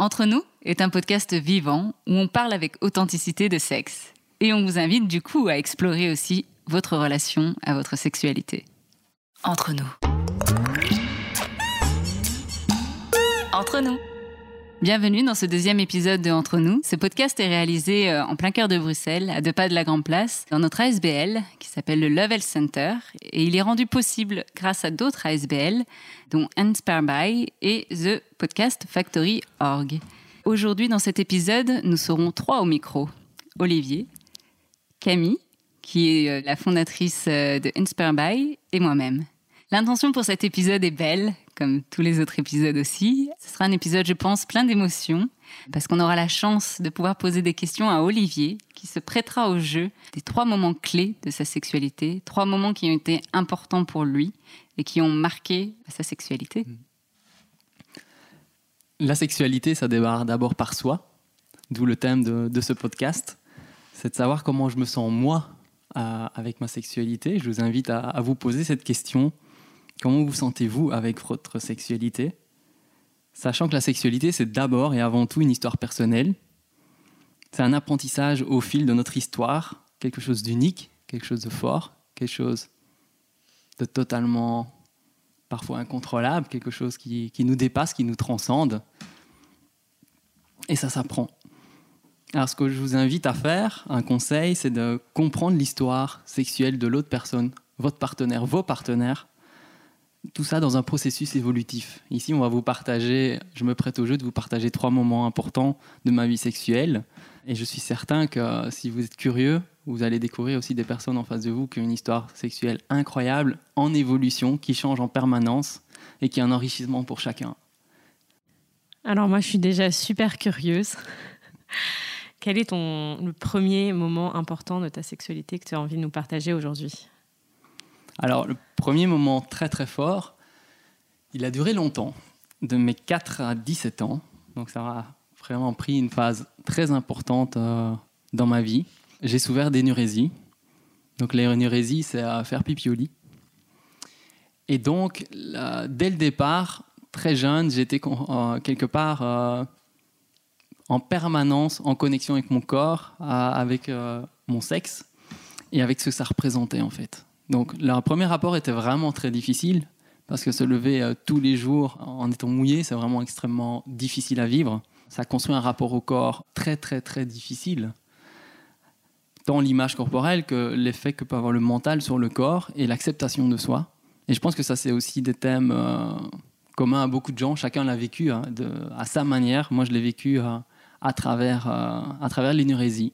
Entre nous est un podcast vivant où on parle avec authenticité de sexe. Et on vous invite du coup à explorer aussi votre relation à votre sexualité. Entre nous. Entre nous. Bienvenue dans ce deuxième épisode de Entre nous. Ce podcast est réalisé euh, en plein cœur de Bruxelles, à deux pas de la Grande Place, dans notre ASBL qui s'appelle le Level Center. Et il est rendu possible grâce à d'autres ASBL, dont Inspire et The Podcast Factory Org. Aujourd'hui, dans cet épisode, nous serons trois au micro. Olivier, Camille, qui est euh, la fondatrice euh, de Inspire et moi-même. L'intention pour cet épisode est belle, comme tous les autres épisodes aussi. Ce sera un épisode, je pense, plein d'émotions, parce qu'on aura la chance de pouvoir poser des questions à Olivier, qui se prêtera au jeu des trois moments clés de sa sexualité, trois moments qui ont été importants pour lui et qui ont marqué sa sexualité. La sexualité, ça démarre d'abord par soi, d'où le thème de, ce podcast. C'est de savoir comment je me sens moi avec ma sexualité. Je vous invite à vous poser cette question Comment vous sentez-vous avec votre sexualité? Sachant que la sexualité, c'est d'abord et avant tout une histoire personnelle. C'est un apprentissage au fil de notre histoire, quelque chose d'unique, quelque chose de fort, quelque chose de totalement parfois incontrôlable, quelque chose qui, qui nous dépasse, qui nous transcende. Et ça s'apprend. Alors ce que je vous invite à faire, un conseil, c'est de comprendre l'histoire sexuelle de l'autre personne, votre partenaire, vos partenaires, tout ça dans un processus évolutif. Ici, on va vous partager, je me prête au jeu de vous partager trois moments importants de ma vie sexuelle. Et je suis certain que si vous êtes curieux, vous allez découvrir aussi des personnes en face de vous qui ont une histoire sexuelle incroyable, en évolution, qui change en permanence et qui est un enrichissement pour chacun. Alors moi, je suis déjà super curieuse. Quel est ton, le premier moment important de ta sexualité que tu as envie de nous partager aujourd'hui? Alors, le premier moment très très fort, il a duré longtemps, de mes 4 à 17 ans. Donc, ça a vraiment pris une phase très importante euh, dans ma vie. J'ai souffert d'énurésie. Donc, l'énurésie, c'est à faire pipi au lit. Et donc, dès le départ, très jeune, j'étais euh, quelque part euh, en permanence en connexion avec mon corps, avec mon sexe et avec ce que ça représentait en fait. Donc le premier rapport était vraiment très difficile parce que se lever euh, tous les jours en étant mouillé, c'est vraiment extrêmement difficile à vivre. Ça construit un rapport au corps très très très difficile. Tant l'image corporelle que l'effet que peut avoir le mental sur le corps et l'acceptation de soi. Et je pense que ça c'est aussi des thèmes euh, communs à beaucoup de gens. Chacun l'a vécu hein, à sa manière. Moi je l'ai vécu euh, à travers, à travers l'énurésie.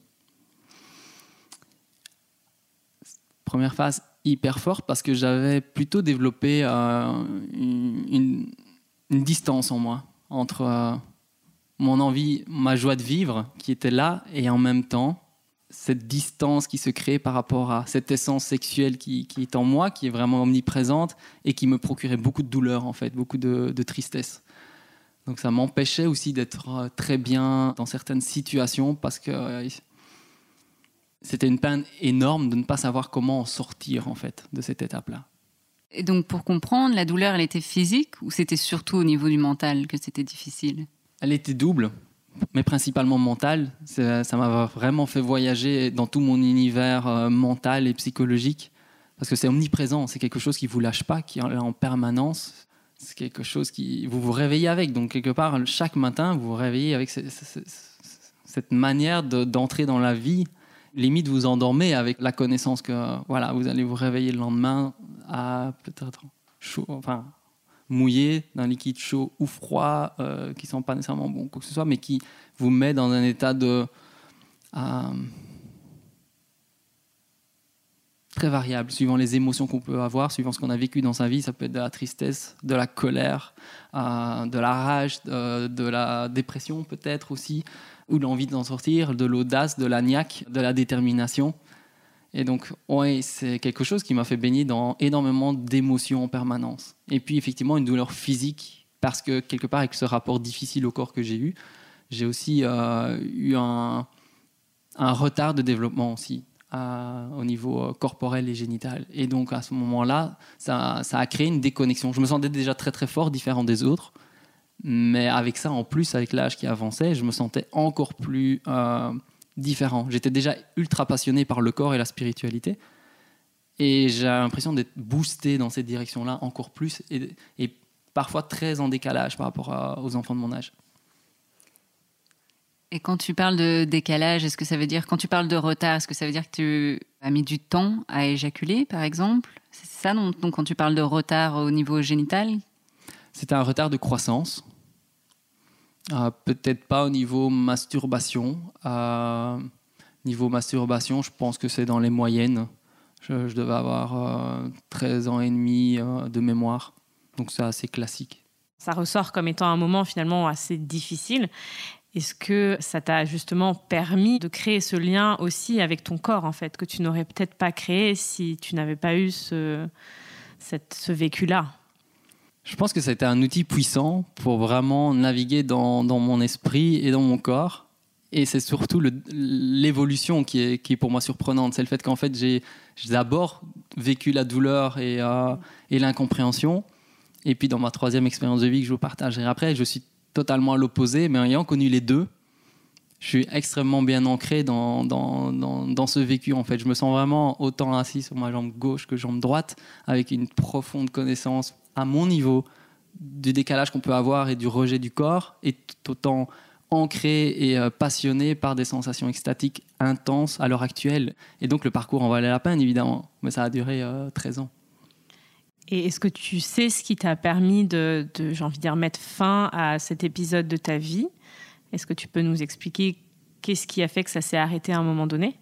Première phase hyper fort parce que j'avais plutôt développé euh, une, distance en moi entre euh, mon envie, ma joie de vivre qui était là et en même temps cette distance qui se crée par rapport à cette essence sexuelle qui, est en moi, qui est vraiment omniprésente et qui me procurait beaucoup de douleur en fait, beaucoup de, tristesse. Donc ça m'empêchait aussi d'être euh, très bien dans certaines situations parce que c'était une peine énorme de ne pas savoir comment en sortir en fait de cette étape-là. Et donc pour comprendre, la douleur, elle était physique ou c'était surtout au niveau du mental que c'était difficile? Elle était double, mais principalement mentale. Ça m'a vraiment fait voyager dans tout mon univers euh, mental et psychologique parce que c'est omniprésent, c'est quelque chose qui vous lâche pas, qui est en permanence. C'est quelque chose qui vous vous réveillez avec. Donc quelque part, chaque matin, vous vous réveillez avec cette manière d'entrer dans la vie limite vous endormez avec la connaissance que voilà, vous allez vous réveiller le lendemain à peut-être chaud, enfin mouillé d'un liquide chaud ou froid euh, qui sont pas nécessairement bons, quoi que ce soit, mais qui vous met dans un état de euh, très variable, suivant les émotions qu'on peut avoir, suivant ce qu'on a vécu dans sa vie. Ça peut être de la tristesse, de la colère, euh, de la rage, de la dépression peut-être aussi ou l'envie d'en sortir, de l'audace, de la niaque, de la détermination. Et donc, ouais, c'est quelque chose qui m'a fait baigner dans énormément d'émotions en permanence. Et puis, effectivement, une douleur physique, parce que quelque part, avec ce rapport difficile au corps que j'ai eu, j'ai aussi euh, eu un, retard de développement aussi au niveau euh, corporel et génital. Et donc, à ce moment-là, ça, a créé une déconnexion. Je me sentais déjà très, très fort, différent des autres. Mais avec ça, en plus, avec l'âge qui avançait, je me sentais encore plus euh, différent. J'étais déjà ultra passionné par le corps et la spiritualité. Et j'ai l'impression d'être boosté dans cette direction-là encore plus et, parfois très en décalage par rapport aux enfants de mon âge. Et quand tu parles de décalage, est-ce que ça veut dire, quand tu parles de retard, est-ce que ça veut dire que tu as mis du temps à éjaculer, par exemple? C'est ça, donc, donc, quand tu parles de retard au niveau génital? C'était un retard de croissance. Euh, Peut-être pas au niveau masturbation. Euh, niveau masturbation, je pense que c'est dans les moyennes. Je, devais avoir euh, 13 ans et demi euh, de mémoire. Donc c'est assez classique. Ça ressort comme étant un moment finalement assez difficile. Est-ce que ça t'a justement permis de créer ce lien aussi avec ton corps, en fait, que tu n'aurais peut-être pas créé si tu n'avais pas eu ce, ce vécu-là? Je pense que ça a été un outil puissant pour vraiment naviguer dans, mon esprit et dans mon corps. Et c'est surtout l'évolution qui est, pour moi surprenante. C'est le fait qu'en fait, j'ai d'abord vécu la douleur et, euh, et l'incompréhension. Et puis dans ma troisième expérience de vie que je vous partagerai après, je suis totalement à l'opposé, mais ayant connu les deux, je suis extrêmement bien ancré dans, dans, ce vécu. En fait, je me sens vraiment autant assis sur ma jambe gauche que jambe droite, avec une profonde connaissance à mon niveau du décalage qu'on peut avoir et du rejet du corps, et tout autant ancré et euh, passionné par des sensations extatiques intenses à l'heure actuelle. Et donc le parcours en valait la peine, évidemment, mais ça a duré euh, 13 ans. Et est-ce que tu sais ce qui t'a permis de, de j'ai envie de dire, mettre fin à cet épisode de ta vie? Est-ce que tu peux nous expliquer qu'est-ce qui a fait que ça s'est arrêté à un moment donné?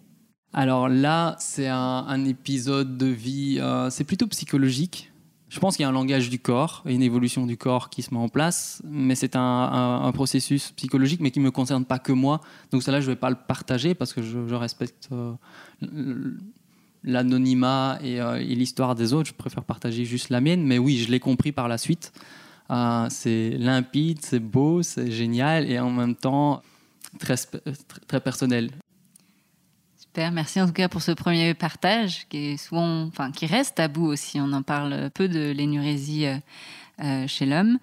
Alors là, c'est un, un, épisode de vie, euh, c'est plutôt psychologique. Je pense qu'il y a un langage du corps et une évolution du corps qui se met en place, mais c'est un, processus psychologique, mais qui ne me concerne pas que moi. Donc ça là, je ne vais pas le partager parce que je, respecte euh, l'anonymat et, euh, et l'histoire des autres. Je préfère partager juste la mienne, mais oui, je l'ai compris par la suite. Euh, c'est limpide, c'est beau, c'est génial et en même temps très personnel. Super, merci en tout cas pour ce premier partage qui est souvent, enfin qui reste tabou aussi. On en parle peu de l'énurésie euh, euh, chez l'homme.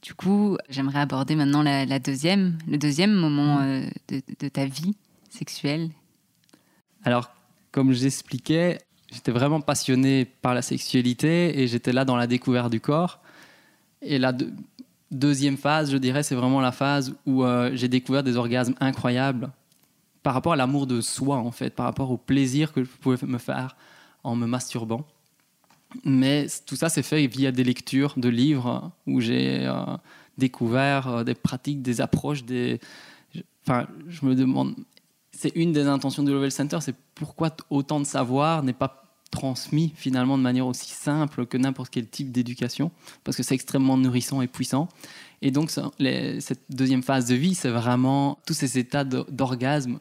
Du coup, j'aimerais aborder maintenant la, la, deuxième, le deuxième moment euh, de, de, ta vie sexuelle. Alors, comme j'expliquais, j'étais vraiment passionné par la sexualité et j'étais là dans la découverte du corps. Et la de, deuxième phase, je dirais, c'est vraiment la phase où euh, j'ai découvert des orgasmes incroyables par rapport à l'amour de soi, en fait, par rapport au plaisir que je pouvais me faire en me masturbant. Mais tout ça s'est fait via des lectures de livres où j'ai euh, découvert euh, des pratiques, des approches, des... Enfin, je me demande... C'est une des intentions du Level Center, c'est pourquoi autant de savoir n'est pas transmis finalement de manière aussi simple que n'importe quel type d'éducation, parce que c'est extrêmement nourrissant et puissant. Et donc, cette deuxième phase de vie, c'est vraiment tous ces états d'orgasme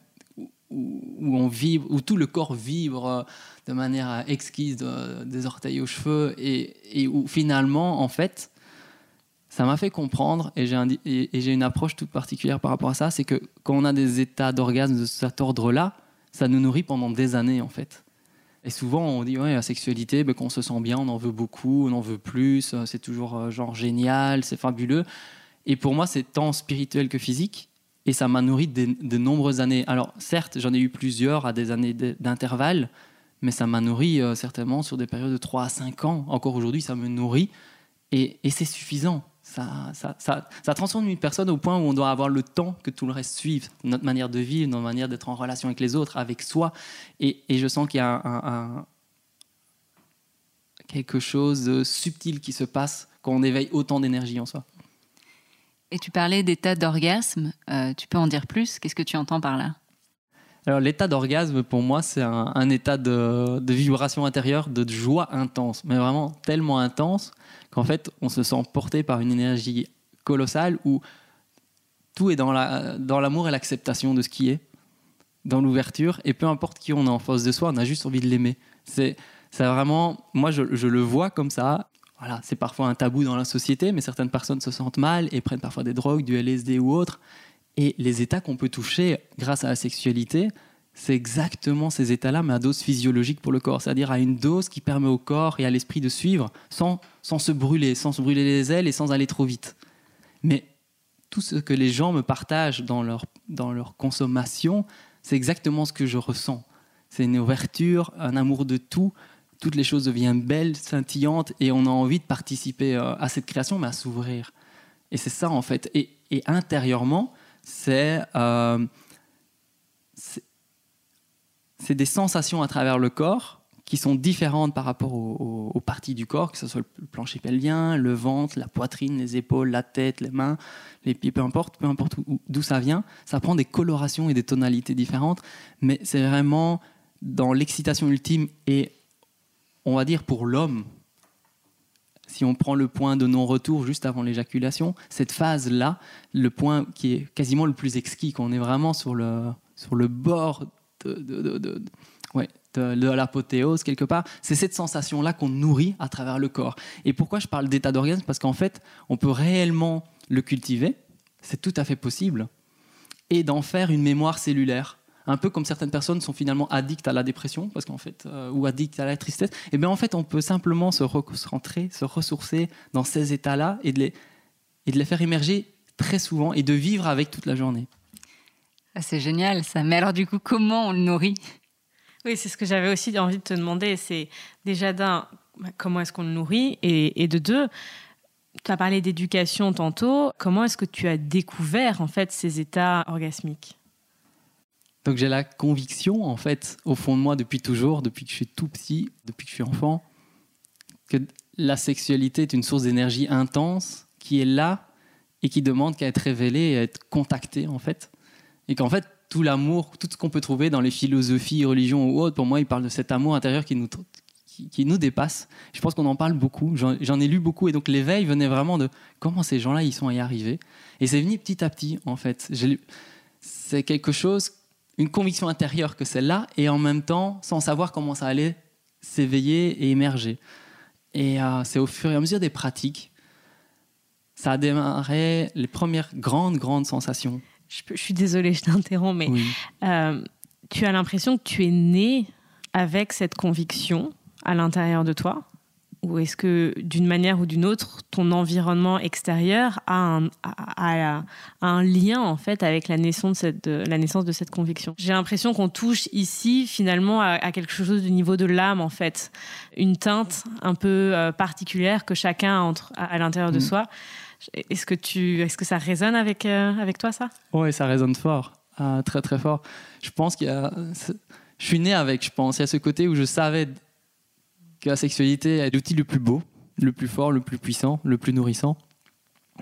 où, tout le corps vibre de manière exquise, de, des orteils aux cheveux, et, où finalement, en fait, ça m'a fait comprendre, et j'ai un, une approche toute particulière par rapport à ça, c'est que quand on a des états d'orgasme de cet ordre-là, ça nous nourrit pendant des années, en fait. Et souvent, on dit, ouais, la sexualité, ben, quand on se sent bien, on en veut beaucoup, on en veut plus, c'est toujours euh, genre génial, c'est fabuleux. Et pour moi, c'est tant spirituel que physique. Et ça m'a nourri de, nombreuses années. Alors, certes, j'en ai eu plusieurs à des années d'intervalle, mais ça m'a nourri euh, certainement sur des périodes de 3 à 5 ans. Encore aujourd'hui, ça me nourrit. Et, c'est suffisant. Ça, transforme une personne au point où on doit avoir le temps que tout le reste suive, notre manière de vivre, notre manière d'être en relation avec les autres, avec soi. Et, je sens qu'il y a quelque chose de subtil qui se passe quand on éveille autant d'énergie en soi. Et tu parlais d'état d'orgasme, euh, tu peux en dire plus? Qu'est-ce que tu entends par là? Alors l'état d'orgasme pour moi c'est un, état de, vibration intérieure, de joie intense, mais vraiment tellement intense qu'en fait on se sent porté par une énergie colossale où tout est dans l'amour et l'acceptation de ce qui est, dans l'ouverture, et peu importe qui on est en face de soi, on a juste envie de l'aimer. C'est vraiment, moi je, le vois comme ça. Voilà, c'est parfois un tabou dans la société, mais certaines personnes se sentent mal et prennent parfois des drogues, du LSD ou autre. Et les états qu'on peut toucher grâce à la sexualité, c'est exactement ces états-là, mais à dose physiologique pour le corps, c'est-à-dire à une dose qui permet au corps et à l'esprit de suivre sans, sans se brûler, sans se brûler les ailes et sans aller trop vite. Mais tout ce que les gens me partagent dans leur, dans leur consommation, c'est exactement ce que je ressens. C'est une ouverture, un amour de tout. Toutes les choses deviennent belles, scintillantes, et on a envie de participer euh, à cette création, mais à s'ouvrir. Et c'est ça, en fait. Et, intérieurement, c'est euh, c'est des sensations à travers le corps qui sont différentes par rapport aux, parties du corps, que ce soit le plancher pelvien, le ventre, la poitrine, les épaules, la tête, les mains, les pieds, peu importe, peu importe d'où ça vient, ça prend des colorations et des tonalités différentes, mais c'est vraiment dans l'excitation ultime et on va dire pour l'homme, si on prend le point de non-retour juste avant l'éjaculation, cette phase-là, le point qui est quasiment le plus exquis, qu'on est vraiment sur le, sur le bord de, de, l'apothéose quelque part, c'est cette sensation-là qu'on nourrit à travers le corps. Et pourquoi je parle d'état d'orgasme? Parce qu'en fait, on peut réellement le cultiver, c'est tout à fait possible, et d'en faire une mémoire cellulaire un peu comme certaines personnes sont finalement addictes à la dépression, parce qu'en fait, euh, ou addictes à la tristesse, et eh bien en fait, on peut simplement se recentrer, se ressourcer dans ces états-là et de les et de les faire émerger très souvent et de vivre avec toute la journée. Ah, c'est génial ça. Mais alors du coup, comment on le nourrit? Oui, c'est ce que j'avais aussi envie de te demander. C'est déjà d'un, comment est-ce qu'on le nourrit? Et, et de deux, tu as parlé d'éducation tantôt. Comment est-ce que tu as découvert en fait ces états orgasmiques? Donc j'ai la conviction, en fait, au fond de moi depuis toujours, depuis que je suis tout petit, depuis que je suis enfant, que la sexualité est une source d'énergie intense qui est là et qui demande qu'à être révélée et à être contactée, en fait. Et qu'en fait, tout l'amour, tout ce qu'on peut trouver dans les philosophies, religions ou autres, pour moi, il parle de cet amour intérieur qui nous, qui, nous dépasse. Je pense qu'on en parle beaucoup. J'en ai lu beaucoup. Et donc, l'éveil venait vraiment de comment ces gens-là, ils sont y arriver. Et c'est venu petit à petit, en fait. C'est quelque chose une conviction intérieure que celle-là, et en même temps, sans savoir comment ça allait s'éveiller et émerger. Et euh, c'est au fur et à mesure des pratiques, ça a démarré les premières grandes, grandes sensations. Je, suis désolée, je t'interromps, mais euh, tu as l'impression que tu es né avec cette conviction à l'intérieur de toi? Ou est-ce que d'une manière ou d'une autre, ton environnement extérieur a un, un, lien en fait avec la naissance de cette, la naissance de cette conviction? J'ai l'impression qu'on touche ici finalement à, quelque chose du niveau de l'âme en fait, une teinte un peu euh, particulière que chacun a entre, à, l'intérieur de mm. soi. Est-ce que, tu, est-ce que ça résonne avec, euh, avec toi ça? Oui, ça résonne fort, ah, très très fort. Je pense qu'il y a... Je suis né avec, je pense. Il y a ce côté où je savais que la sexualité est l'outil le plus beau, le plus fort, le plus puissant, le plus nourrissant,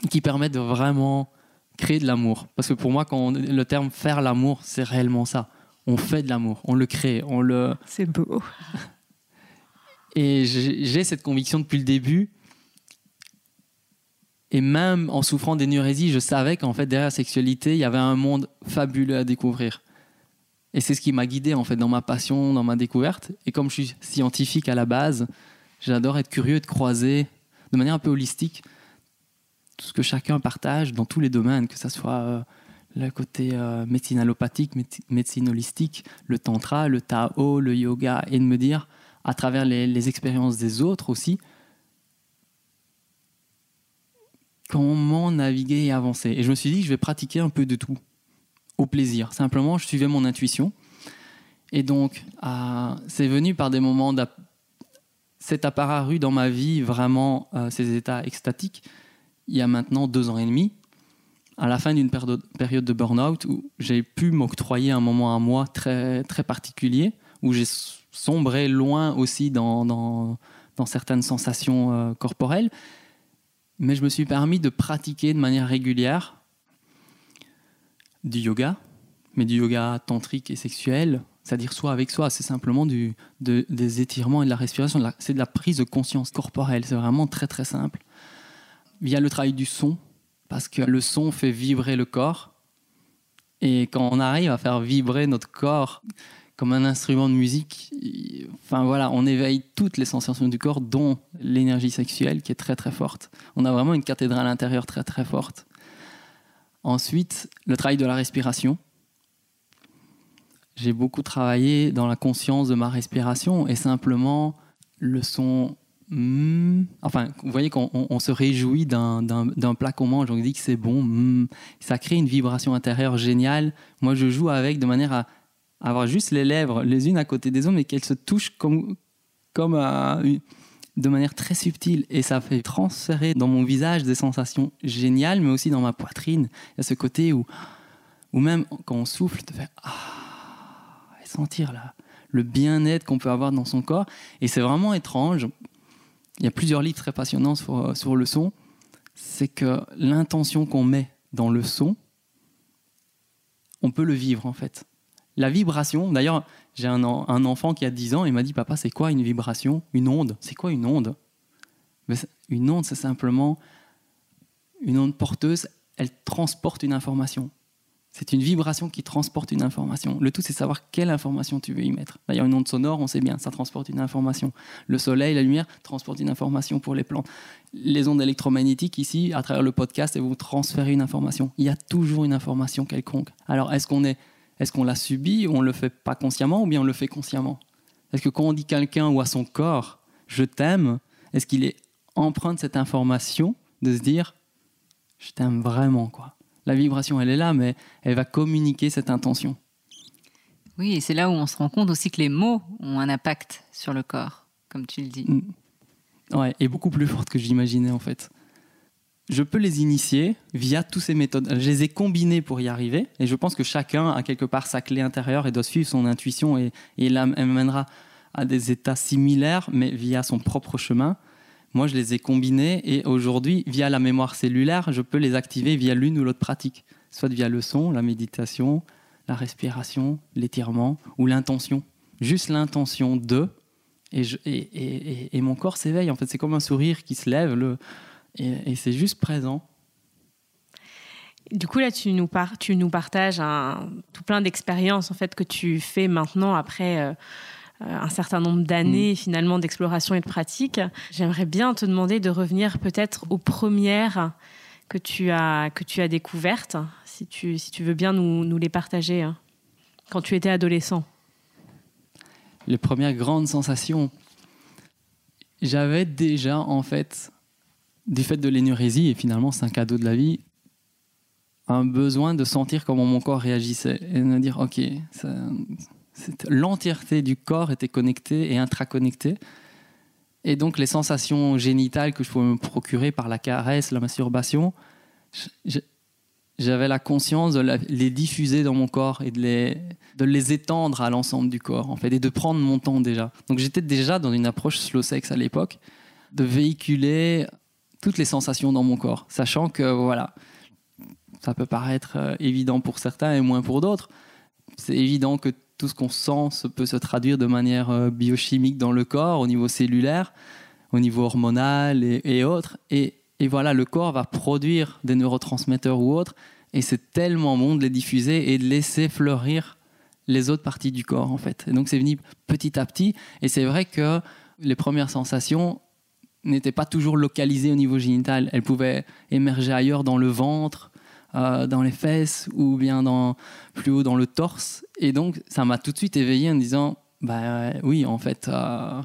qui permet de vraiment créer de l'amour. Parce que pour moi, quand le terme faire l'amour, c'est réellement ça. On fait de l'amour, on le crée, on le. C'est beau. Et j'ai cette conviction depuis le début. Et même en souffrant d'énurésie, je savais qu'en fait, derrière la sexualité, il y avait un monde fabuleux à découvrir. Et c'est ce qui m'a guidé en fait dans ma passion, dans ma découverte. Et comme je suis scientifique à la base, j'adore être curieux de croiser de manière un peu holistique tout ce que chacun partage dans tous les domaines, que ce soit euh, le côté euh, médecine allopathique, médecine holistique, le tantra, le tao, le yoga, et de me dire à travers les, les expériences des autres aussi, comment naviguer et avancer. Et je me suis dit que je vais pratiquer un peu de tout au plaisir. Simplement, je suivais mon intuition. Et donc, c'est venu par des moments. C'est apparu dans ma vie vraiment euh, ces états extatiques il y a maintenant deux ans et demi, à la fin d'une période de burn-out où j'ai pu m'octroyer un moment à moi très, très particulier, où j'ai sombré loin aussi dans, dans, certaines sensations euh, corporelles. Mais je me suis permis de pratiquer de manière régulière du yoga, mais du yoga tantrique et sexuel, c'est-à-dire soit avec soi, c'est simplement du, des étirements et de la respiration, c'est de la prise de conscience corporelle, c'est vraiment très très simple. Via le travail du son, parce que le son fait vibrer le corps, et quand on arrive à faire vibrer notre corps comme un instrument de musique, enfin voilà, on éveille toutes les sensations du corps, dont l'énergie sexuelle qui est très très forte. On a vraiment une cathédrale intérieure très très forte. Ensuite, le travail de la respiration. J'ai beaucoup travaillé dans la conscience de ma respiration et simplement le son hmm, enfin, vous voyez qu'on on- se réjouit d'un- plat qu'on mange, on dit que c'est bon, hmm, ça crée une vibration intérieure géniale. Moi, je joue avec de manière à avoir juste les lèvres les unes à côté des autres, mais qu'elles se touchent comme, comme à de manière très subtile. Et ça fait transférer dans mon visage des sensations géniales, mais aussi dans ma poitrine. Il y a ce côté où, où même quand on souffle, de faire ah, et sentir là, le bien-être qu'on peut avoir dans son corps. Et c'est vraiment étrange. Il y a plusieurs livres très passionnants sur, sur le son. C'est que l'intention qu'on met dans le son, on peut le vivre en fait. La vibration, d'ailleurs, j'ai un, en- un enfant qui a 10 ans, il m'a dit Papa, c'est quoi une vibration? Une onde C'est quoi une onde? Mais Une onde, c'est simplement une onde porteuse, elle transporte une information. C'est une vibration qui transporte une information. Le tout, c'est savoir quelle information tu veux y mettre. D'ailleurs, une onde sonore, on sait bien, ça transporte une information. Le soleil, la lumière, transportent une information pour les plantes. Les ondes électromagnétiques, ici, à travers le podcast, elles vont transférer une information. Il y a toujours une information quelconque. Alors, est-ce qu'on est, est-ce qu'on la subit, on le fait pas consciemment, ou bien on le fait consciemment? Est-ce que quand on dit quelqu'un ou à son corps, je t'aime, est-ce qu'il est empreint de cette information de se dire, je t'aime vraiment, quoi? La vibration, elle est là, mais elle va communiquer cette intention. Oui, et c'est là où on se rend compte aussi que les mots ont un impact sur le corps, comme tu le dis. Mm. Ouais, et beaucoup plus forte que j'imaginais en fait. Je peux les initier via toutes ces méthodes. Je les ai combinées pour y arriver, et je pense que chacun a quelque part sa clé intérieure et doit suivre son intuition, et, et elle mènera à des états similaires, mais via son propre chemin. Moi, je les ai combinés, et aujourd'hui, via la mémoire cellulaire, je peux les activer via l'une ou l'autre pratique, soit via le son, la méditation, la respiration, l'étirement ou l'intention. Juste l'intention de, et, et- et- et mon corps s'éveille. En fait, c'est comme un sourire qui se lève, le, et, et c'est juste présent. Du coup, là, tu nous, par- tu nous partages un, tout plein d'expériences en fait, que tu fais maintenant après euh, euh, un certain nombre d'années finalement d'exploration et de pratique. J'aimerais bien te demander de revenir peut-être aux premières que tu as, que tu as découvertes, si tu, si tu veux bien nous, nous les partager, hein, quand tu étais adolescent. Les premières grandes sensations. J'avais déjà, en fait, du fait de l'énurésie, et finalement c'est un cadeau de la vie, un besoin de sentir comment mon corps réagissait et de me dire, ok, l'entièreté du corps était connectée et intraconnectée. Et donc les sensations génitales que je pouvais me procurer par la caresse, la masturbation, j'avais la conscience de les diffuser dans mon corps et de les, de les étendre à l'ensemble du corps, en fait, et de prendre mon temps déjà. Donc j'étais déjà dans une approche slow sex à l'époque, de véhiculer toutes les sensations dans mon corps, sachant que voilà, ça peut paraître euh, évident pour certains et moins pour d'autres. C'est évident que tout ce qu'on sent se- peut se traduire de manière euh, biochimique dans le corps, au niveau cellulaire, au niveau hormonal et, et autres. Et, et voilà, le corps va produire des neurotransmetteurs ou autres, et c'est tellement bon de les diffuser et de laisser fleurir les autres parties du corps, en fait. Et donc c'est venu petit à petit, et c'est vrai que les premières sensations n'étaient pas toujours localisées au niveau génital. Elles pouvaient émerger ailleurs dans le ventre, euh, dans les fesses ou bien dans, plus haut dans le torse. Et donc, ça m'a tout de suite éveillé en me disant, bah euh, oui, en fait, euh,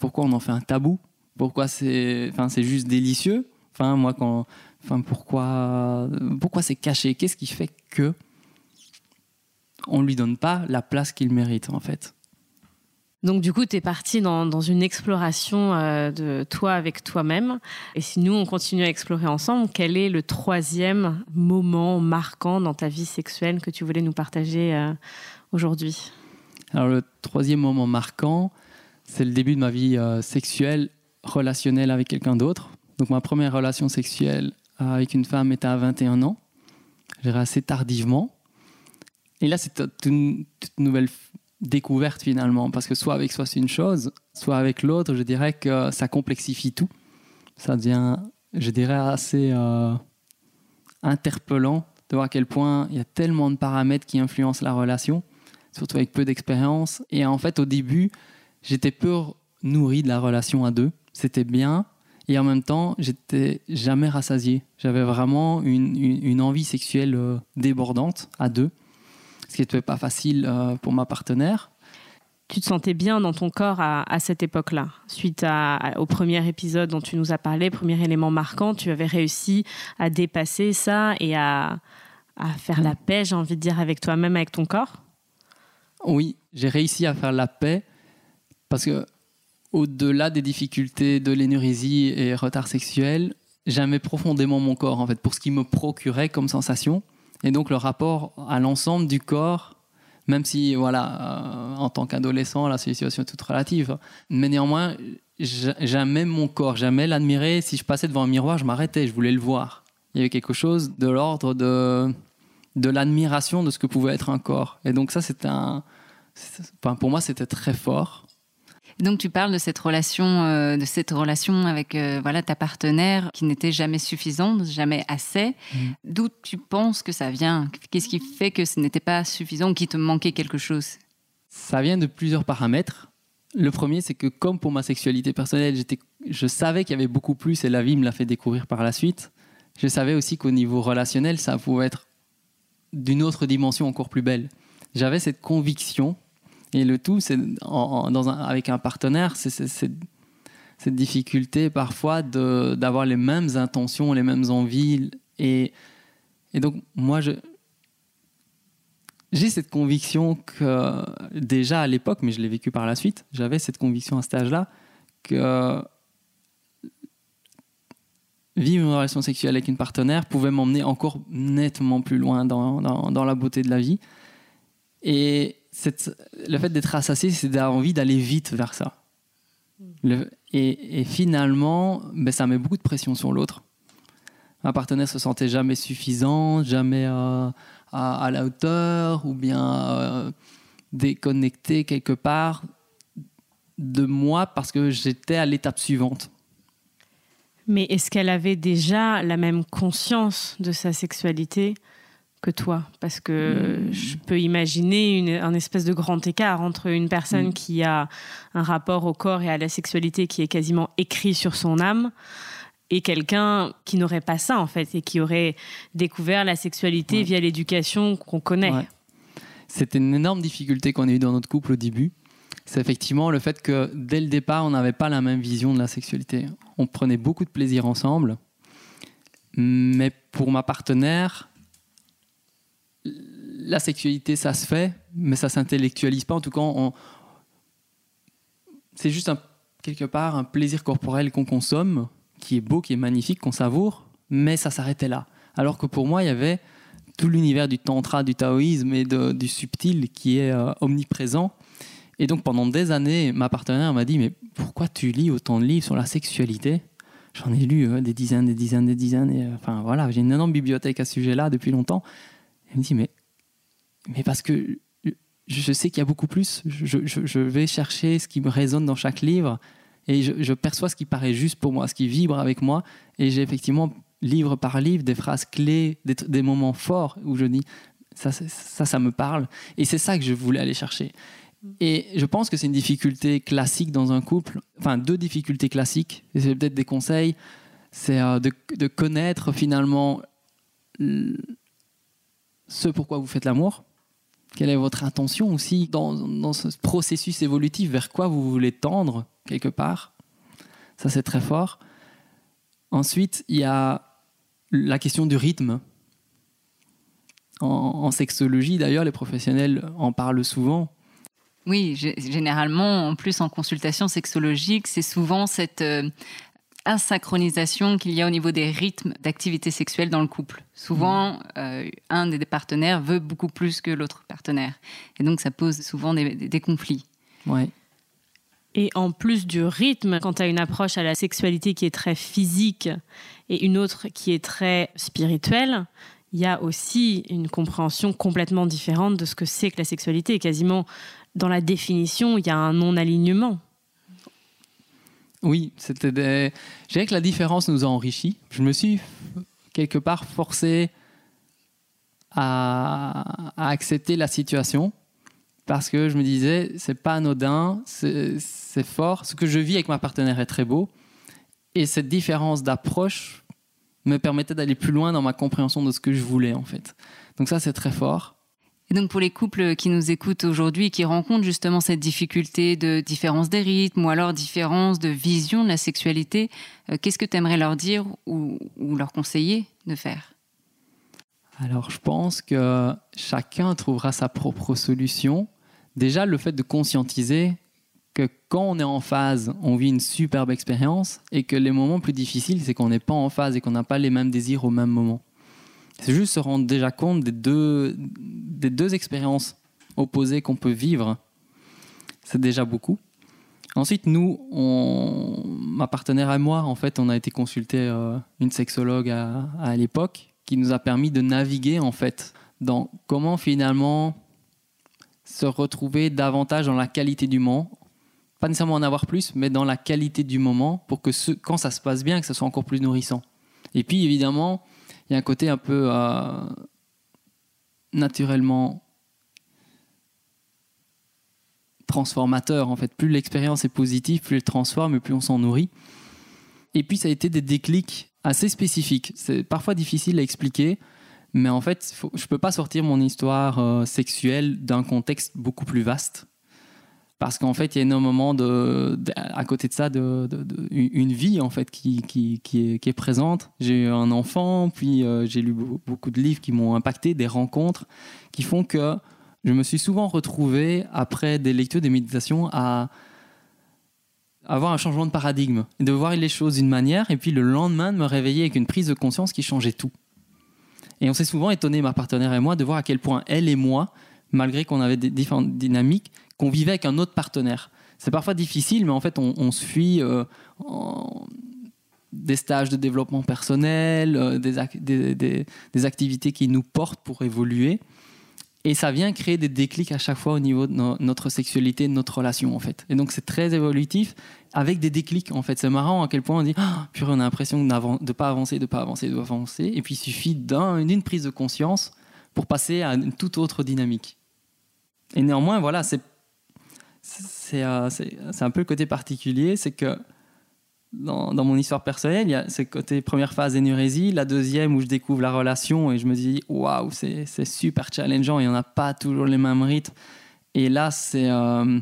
pourquoi on en fait un tabou? Pourquoi c'est, c'est juste délicieux? Enfin, moi, quand, enfin, pourquoi, pourquoi c'est caché? Qu'est-ce qui fait que on lui donne pas la place qu'il mérite, en fait? Donc du coup, tu es parti dans, une exploration euh, de toi avec toi-même. Et si nous, on continue à explorer ensemble, quel est le troisième moment marquant dans ta vie sexuelle que tu voulais nous partager euh, aujourd'hui? Alors le troisième moment marquant, c'est le début de ma vie euh, sexuelle, relationnelle avec quelqu'un d'autre. Donc ma première relation sexuelle avec une femme était à 21 ans. J'ai assez tardivement. Et là, c'est toute nouvelle découverte finalement, parce que soit avec soi c'est une chose, soit avec l'autre, je dirais que ça complexifie tout. Ça devient, je dirais, assez euh, interpellant de voir à quel point il y a tellement de paramètres qui influencent la relation surtout avec peu d'expérience. Et en fait, au début, j'étais peu nourri de la relation à deux. C'était bien. Et en même temps, j'étais jamais rassasié. J'avais vraiment une, envie sexuelle euh, débordante à deux, ce qui n'était pas facile euh, pour ma partenaire. tu te sentais bien dans ton corps à, cette époque-là. Suite au premier épisode dont tu nous as parlé, premier élément marquant, tu avais réussi à dépasser ça et à, faire la paix, j'ai envie de dire, avec toi-même, avec ton corps? Oui, j'ai réussi à faire la paix parce que au-delà des difficultés de l'énurésie et retard sexuel, j'aimais profondément mon corps en fait pour ce qu'il me procurait comme sensation et donc le rapport à l'ensemble du corps même si voilà euh, en tant qu'adolescent la situation est toute relative mais néanmoins j'aimais mon corps j'aimais l'admirer. Si je passais devant un miroir je m'arrêtais je voulais le voir. Il y avait quelque chose de l'ordre de de l'admiration de ce que pouvait être un corps. Et donc ça c'était un pour moi c'était très fort donc tu parles de cette relation, euh, de cette relation avec euh, voilà ta partenaire qui n'était jamais suffisante, jamais assez. Mm. D'où tu penses que ça vient? Qu'est-ce qui fait que ce n'était pas suffisant ou qu'il te manquait quelque chose? Ça vient de plusieurs paramètres. Le premier, c'est que comme pour ma sexualité personnelle, je savais qu'il y avait beaucoup plus et la vie me l'a fait découvrir par la suite. Je savais aussi qu'au niveau relationnel, ça pouvait être d'une autre dimension encore plus belle. J'avais cette conviction et le tout, c'est avec un partenaire, c'est cette difficulté parfois d'avoir les mêmes intentions, les mêmes envies. Et, et donc, moi, j'ai cette conviction que, déjà à l'époque, mais je l'ai vécu par la suite, j'avais cette conviction à cet âge-là, que vivre une relation sexuelle avec une partenaire pouvait m'emmener encore nettement plus loin dans, dans, dans, la beauté de la vie. Et le fait d'être assassé, c'est d'avoir envie d'aller vite vers ça. et, finalement, ben, ça met beaucoup de pression sur l'autre. Ma partenaire se sentait jamais suffisante, jamais euh, à, la hauteur, ou bien euh, déconnecté quelque part de moi parce que j'étais à l'étape suivante. Mais est-ce qu'elle avait déjà la même conscience de sa sexualité que toi Parce que hmm. je peux imaginer une, un espèce de grand écart entre une personne hmm. qui a un rapport au corps et à la sexualité qui est quasiment écrit sur son âme et quelqu'un qui n'aurait pas ça en fait et qui aurait découvert la sexualité via l'éducation qu'on connaît. C'était une énorme difficulté qu'on a eue dans notre couple au début. C'est effectivement le fait que dès le départ, on n'avait pas la même vision de la sexualité. On prenait beaucoup de plaisir ensemble, mais pour ma partenaire, la sexualité, ça se fait, mais ça s'intellectualise pas. En tout cas, c'est juste quelque part un plaisir corporel qu'on consomme, qui est beau, qui est magnifique, qu'on savoure, mais ça s'arrêtait là. Alors que pour moi, il y avait tout l'univers du tantra, du taoïsme et du subtil qui est euh, omniprésent. Et donc pendant des années, ma partenaire m'a dit, mais pourquoi tu lis autant de livres sur la sexualité? J'en ai lu euh, des dizaines, des dizaines, des dizaines. Et, euh, enfin voilà, j'ai une énorme bibliothèque à ce sujet-là depuis longtemps. Elle me dit, mais, mais parce que je sais qu'il y a beaucoup plus. Je, vais chercher ce qui me résonne dans chaque livre et je, perçois ce qui paraît juste pour moi, ce qui vibre avec moi. Et j'ai effectivement, livre par livre, des phrases clés, des, moments forts où je dis, ça, ça, ça me parle. Et c'est ça que je voulais aller chercher. Et je pense que c'est une difficulté classique dans un couple, enfin deux difficultés classiques, et c'est peut-être des conseils, c'est euh, de, de, connaître finalement ce pourquoi vous faites l'amour Quelle est votre intention aussi dans, ce processus évolutif? Vers quoi vous voulez tendre quelque part? Ça, c'est très fort. Ensuite, il y a la question du rythme. En, sexologie, d'ailleurs, les professionnels en parlent souvent. Oui, généralement, en plus en consultation sexologique, c'est souvent cette euh, asynchronisation qu'il y a au niveau des rythmes d'activité sexuelle dans le couple. Souvent, euh, un des partenaires veut beaucoup plus que l'autre partenaire. Et donc, ça pose souvent des, conflits. Ouais. Et en plus du rythme, quand tu as une approche à la sexualité qui est très physique et une autre qui est très spirituelle, il y a aussi une compréhension complètement différente de ce que c'est que la sexualité. Quasiment dans la définition, il y a un non-alignement. Oui, c'était des. Je dirais que la différence nous a enrichis. Je me suis quelque part forcé à, accepter la situation parce que je me disais, c'est pas anodin, c'est fort. Ce que je vis avec ma partenaire est très beau. Et cette différence d'approche me permettait d'aller plus loin dans ma compréhension de ce que je voulais, en fait. Donc, ça, c'est très fort. Et donc pour les couples qui nous écoutent aujourd'hui, qui rencontrent justement cette difficulté de différence des rythmes ou alors différence de vision de la sexualité, euh, qu'est-ce que tu aimerais leur dire ou, ou leur conseiller de faire? Alors je pense que chacun trouvera sa propre solution. Déjà le fait de conscientiser que quand on est en phase, on vit une superbe expérience et que les moments plus difficiles, c'est qu'on n'est pas en phase et qu'on n'a pas les mêmes désirs au même moment. C'est juste se rendre déjà compte des deux, des deux expériences opposées qu'on peut vivre. C'est déjà beaucoup. Ensuite, nous, ma partenaire et moi, en fait, on a été consulter euh, une sexologue à, l'époque qui nous a permis de naviguer en fait dans comment finalement se retrouver davantage dans la qualité du moment pas nécessairement en avoir plus, mais dans la qualité du moment pour que ce, quand ça se passe bien, que ça soit encore plus nourrissant. Et puis évidemment, il y a un côté un peu euh, naturellement transformateur en fait. Plus l'expérience est positive, plus elle transforme et plus on s'en nourrit. Et puis ça a été des déclics assez spécifiques. C'est parfois difficile à expliquer, mais en fait, je peux pas sortir mon histoire euh, sexuelle d'un contexte beaucoup plus vaste parce qu'en fait, il y a énormément de, à côté de ça, une vie en fait qui est, présente. J'ai eu un enfant, puis euh, j'ai lu beaucoup de livres qui m'ont impacté, des rencontres qui font que je me suis souvent retrouvé après des lectures, des méditations, à avoir un changement de paradigme, de voir les choses d'une manière, et puis le lendemain de me réveiller avec une prise de conscience qui changeait tout. Et on s'est souvent étonné, ma partenaire et moi, de voir à quel point elle et moi, malgré qu'on avait des différentes dynamiques, qu'on vivait avec un autre partenaire. C'est parfois difficile, mais en fait, on, on se fuit euh, des stages de développement personnel, euh, des, ac des, des, des, activités qui nous portent pour évoluer. Et ça vient créer des déclics à chaque fois au niveau de no notre sexualité, de notre relation, en fait. Et donc, c'est très évolutif avec des déclics, en fait. C'est marrant à quel point on dit, oh, purée, on a l'impression de ne pas avancer, de ne pas avancer, de pas avancer. Et puis, il suffit d'une un, prise de conscience pour passer à une toute autre dynamique. Et néanmoins, voilà, c'est euh, c'est un peu le côté particulier, c'est que dans, dans, mon histoire personnelle, il y a ce côté première phase énurésie, la deuxième où je découvre la relation et je me dis waouh, c'est super challengeant, il n'y en a pas toujours les mêmes rythmes. Et là, c'est euh,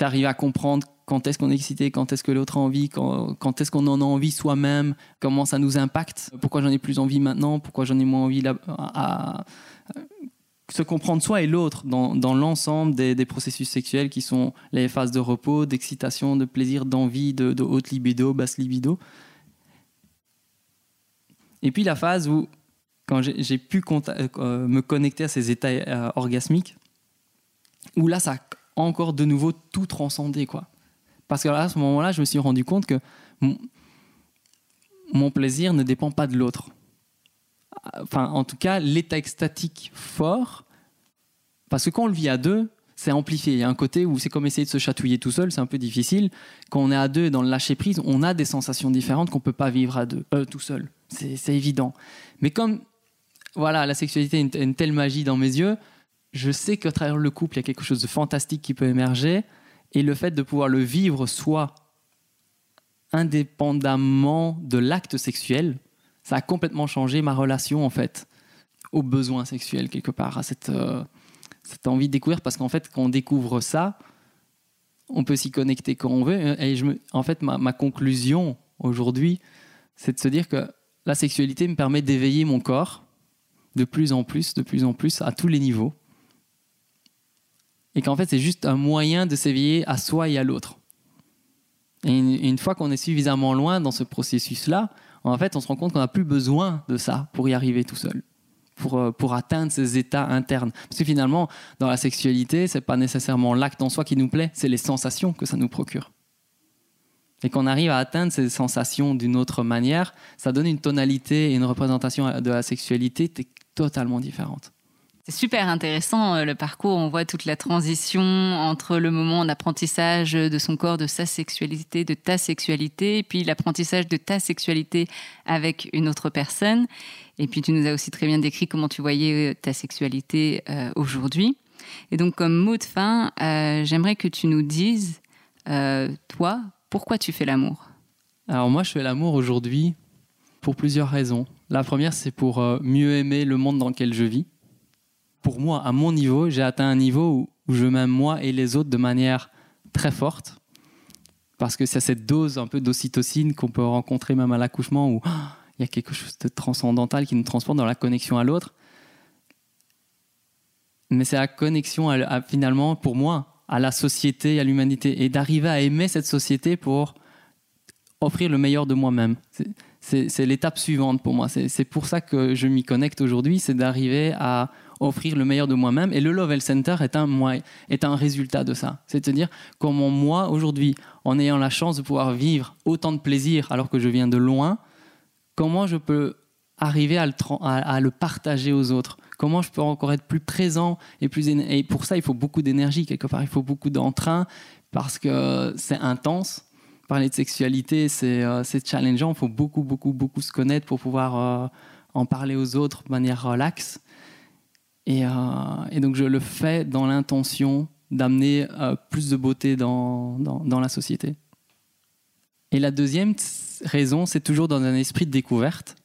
arriver à comprendre quand est-ce qu'on est excité, quand est-ce que l'autre a envie, quand, quand est-ce qu'on en a envie soi-même, comment ça nous impacte, pourquoi j'en ai plus envie maintenant, pourquoi j'en ai moins envie à, se comprendre soi et l'autre dans, dans l'ensemble des, des, processus sexuels qui sont les phases de repos, d'excitation, de plaisir, d'envie, de, de, haute libido, basse libido. Et puis la phase où, quand j'ai pu euh, me connecter à ces états euh, orgasmiques, où là, ça a encore de nouveau tout transcendé. Quoi. Parce que à ce moment-là, je me suis rendu compte que mon, plaisir ne dépend pas de l'autre enfin, en tout cas, l'état extatique fort, parce que quand on le vit à deux, c'est amplifié. Il y a un côté où c'est comme essayer de se chatouiller tout seul, c'est un peu difficile. Quand on est à deux dans le lâcher prise, on a des sensations différentes qu'on peut pas vivre à deux, euh, tout seul. C'est évident. Mais comme voilà, la sexualité a une, telle magie dans mes yeux, je sais qu'à travers le couple, il y a quelque chose de fantastique qui peut émerger. Et le fait de pouvoir le vivre soit indépendamment de l'acte sexuel, ça a complètement changé ma relation en fait aux besoins sexuels quelque part, à cette, euh, cette envie de découvrir parce qu'en fait quand on découvre ça, on peut s'y connecter quand on veut. Et je me, en fait ma conclusion aujourd'hui, c'est de se dire que la sexualité me permet d'éveiller mon corps de plus en plus, de plus en plus, à tous les niveaux. Et qu'en fait c'est juste un moyen de s'éveiller à soi et à l'autre. Et une, fois qu'on est suffisamment loin dans ce processus-là, en fait, on se rend compte qu'on n'a plus besoin de ça pour y arriver tout seul. Pour, euh, pour, atteindre ces états internes. Parce que finalement, dans la sexualité, c'est pas nécessairement l'acte en soi qui nous plaît, c'est les sensations que ça nous procure. Et qu'on arrive à atteindre ces sensations d'une autre manière, ça donne une tonalité et une représentation de la sexualité totalement différente. C'est super intéressant euh, le parcours. On voit toute la transition entre le moment d'apprentissage de son corps, de sa sexualité, de ta sexualité, et puis l'apprentissage de ta sexualité avec une autre personne. Et puis tu nous as aussi très bien décrit comment tu voyais euh, ta sexualité euh, aujourd'hui. Et donc comme mot de fin, j'aimerais que tu nous dises, toi, pourquoi tu fais l'amour? Alors moi, je fais l'amour aujourd'hui pour plusieurs raisons. La première, c'est pour mieux aimer le monde dans lequel je vis pour moi, à mon niveau, j'ai atteint un niveau où, je m'aime moi et les autres de manière très forte. Parce que c'est cette dose un peu d'ocytocine qu'on peut rencontrer même à l'accouchement où ah, il y a quelque chose de transcendantal qui nous transporte dans la connexion à l'autre. Mais c'est la connexion à- finalement, pour moi, à la société, à l'humanité, et d'arriver à aimer cette société pour offrir le meilleur de moi-même. C'est- l'étape suivante pour moi. C'est pour ça que je m'y connecte aujourd'hui, c'est d'arriver à offrir le meilleur de moi-même. Et le Love Center est un, est un résultat de ça. C'est-à-dire comment moi, aujourd'hui, en ayant la chance de pouvoir vivre autant de plaisir alors que je viens de loin, comment je peux arriver à le, partager aux autres? Comment je peux encore être plus présent et plus pour ça il faut beaucoup d'énergie quelque part, il faut beaucoup d'entrain parce que c'est intense. Parler de sexualité, c'est euh, challengeant. Il faut beaucoup, beaucoup, beaucoup se connaître pour pouvoir euh, en parler aux autres de manière relaxe. Et, euh, et donc je le fais dans l'intention d'amener euh, plus de beauté dans, dans, la société. Et la deuxième raison, c'est toujours dans un esprit de découverte.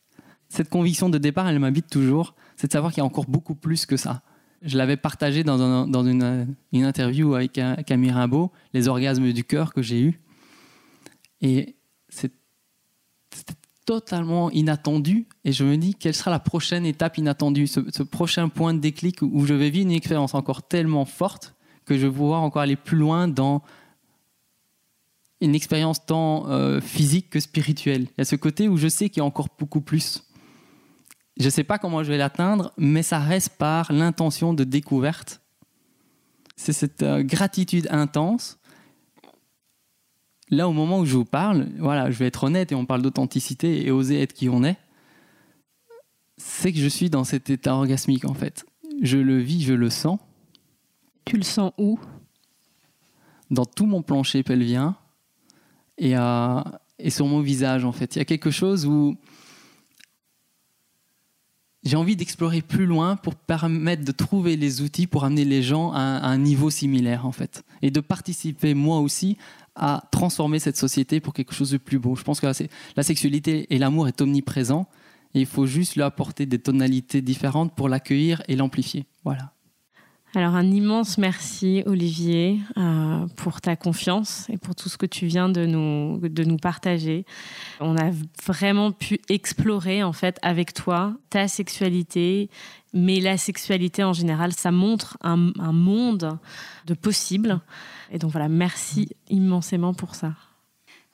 Cette conviction de départ, elle m'habite toujours, c'est de savoir qu'il y a encore beaucoup plus que ça. Je l'avais partagé dans, dans une, une interview avec euh, Camille Rimbaud, les orgasmes du cœur que j'ai eus. Et c'était totalement inattendu. Et je me dis, quelle sera la prochaine étape inattendue, ce, prochain point de déclic où je vais vivre une expérience encore tellement forte que je vais pouvoir encore aller plus loin dans une expérience tant euh, physique que spirituelle. Il y a ce côté où je sais qu'il y a encore beaucoup plus. Je ne sais pas comment je vais l'atteindre, mais ça reste par l'intention de découverte. C'est cette euh, gratitude intense là, au moment où je vous parle, voilà, je vais être honnête et on parle d'authenticité et oser être qui on est, c'est que je suis dans cet état orgasmique en fait. Je le vis, je le sens Tu le sens où? Dans tout mon plancher pelvien et, euh, et sur mon visage en fait. Il y a quelque chose où j'ai envie d'explorer plus loin pour permettre de trouver les outils pour amener les gens à, un- à un niveau similaire en fait et de participer moi aussi à transformer cette société pour quelque chose de plus beau. Je pense que la, sexualité et l'amour est omniprésent et il faut juste lui apporter des tonalités différentes pour l'accueillir et l'amplifier. Voilà. Alors un immense merci Olivier euh, pour ta confiance et pour tout ce que tu viens de nous, de nous partager. On a vraiment pu explorer en fait avec toi ta sexualité, mais la sexualité en général, ça montre un monde de possibles. Et donc voilà, merci immensément pour ça.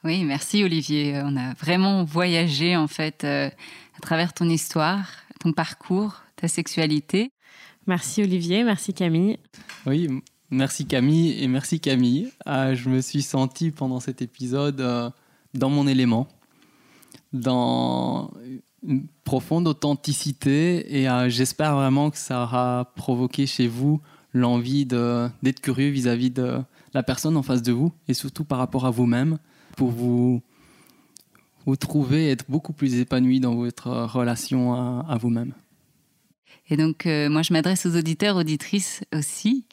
Oui, merci Olivier. On a vraiment voyagé en fait euh, à travers ton histoire, ton parcours, ta sexualité. Merci Olivier, merci Camille. Oui, merci Camille et merci Camille. Euh, je me suis senti pendant cet épisode euh, dans mon élément, dans une profonde authenticité et euh, j'espère vraiment que ça aura provoqué chez vous l'envie d'être curieux vis-à-vis de la personne en face de vous et surtout par rapport à vous-même pour vous, vous trouver être beaucoup plus épanoui dans votre relation à- vous-même. Et donc, euh, moi, je m'adresse aux auditeurs, auditrices aussi.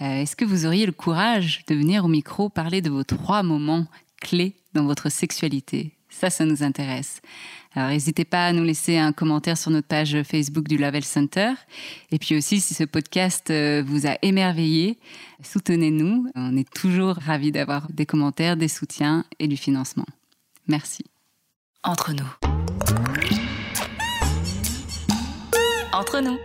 Euh, Est-ce que vous auriez le courage de venir au micro parler de vos trois moments clés dans votre sexualité? Ça, ça nous intéresse. Alors, n'hésitez pas à nous laisser un commentaire sur notre page Facebook du Level Center. Et puis aussi, si ce podcast euh, vous a émerveillé, soutenez-nous. On est toujours ravis d'avoir des commentaires, des soutiens et du financement. Merci. Entre nous. Entre nous.